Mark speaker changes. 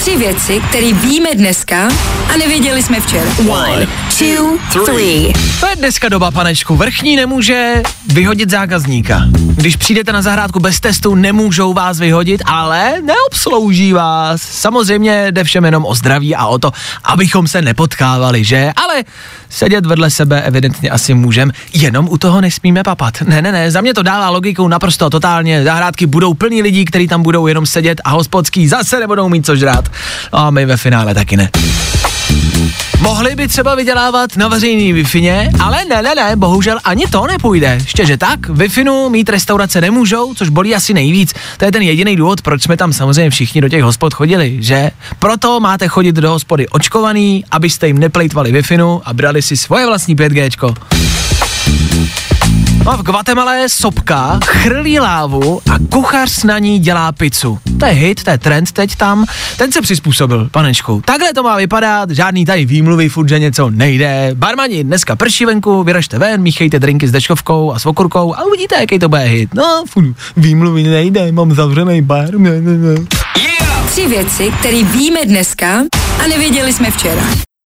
Speaker 1: Tři věci, které víme dneska a nevěděli jsme včera. One, two, three.
Speaker 2: To je dneska doba, panečku. Vrchní nemůže vyhodit zákazníka. Když přijdete na zahrádku bez testu, nemůžou vás vyhodit, ale neobslouží vás. Samozřejmě jde všem jenom o zdraví a o to, abychom se nepotkávali, že? Ale sedět vedle sebe evidentně asi můžem, jenom u toho nesmíme papat. Ne, ne, ne, za mě to dává logikou naprosto totálně. Zahrádky budou plní lidí, kteří tam budou jenom sedět a hospodský zase nebudou mít co žrát. A my ve finále taky ne. Mohli by třeba vydělávat na veřejný wi ale ne, ne, ne, bohužel ani to nepůjde. Ještě že tak, wi mít restaurace nemůžou, což bolí asi nejvíc. To je ten jediný důvod, proč jsme tam samozřejmě všichni do těch hospod chodili, že? Proto máte chodit do hospody očkovaný, abyste jim neplejtvali wi a brali si svoje vlastní 5Gčko. No a v Guatemala je sopka, chrlí lávu a kuchař na ní dělá pizzu. To je hit, to je trend teď tam. Ten se přizpůsobil, panečku. Takhle to má vypadat, žádný tady výmluvy, furt, že něco nejde. Barmani, dneska prší venku, vyražte ven, míchejte drinky s deškovkou a s okurkou a uvidíte, jaký to bude hit. No, furt, výmluvy nejde, mám zavřený bar.
Speaker 1: Yeah! Tři věci, které víme dneska a nevěděli jsme včera.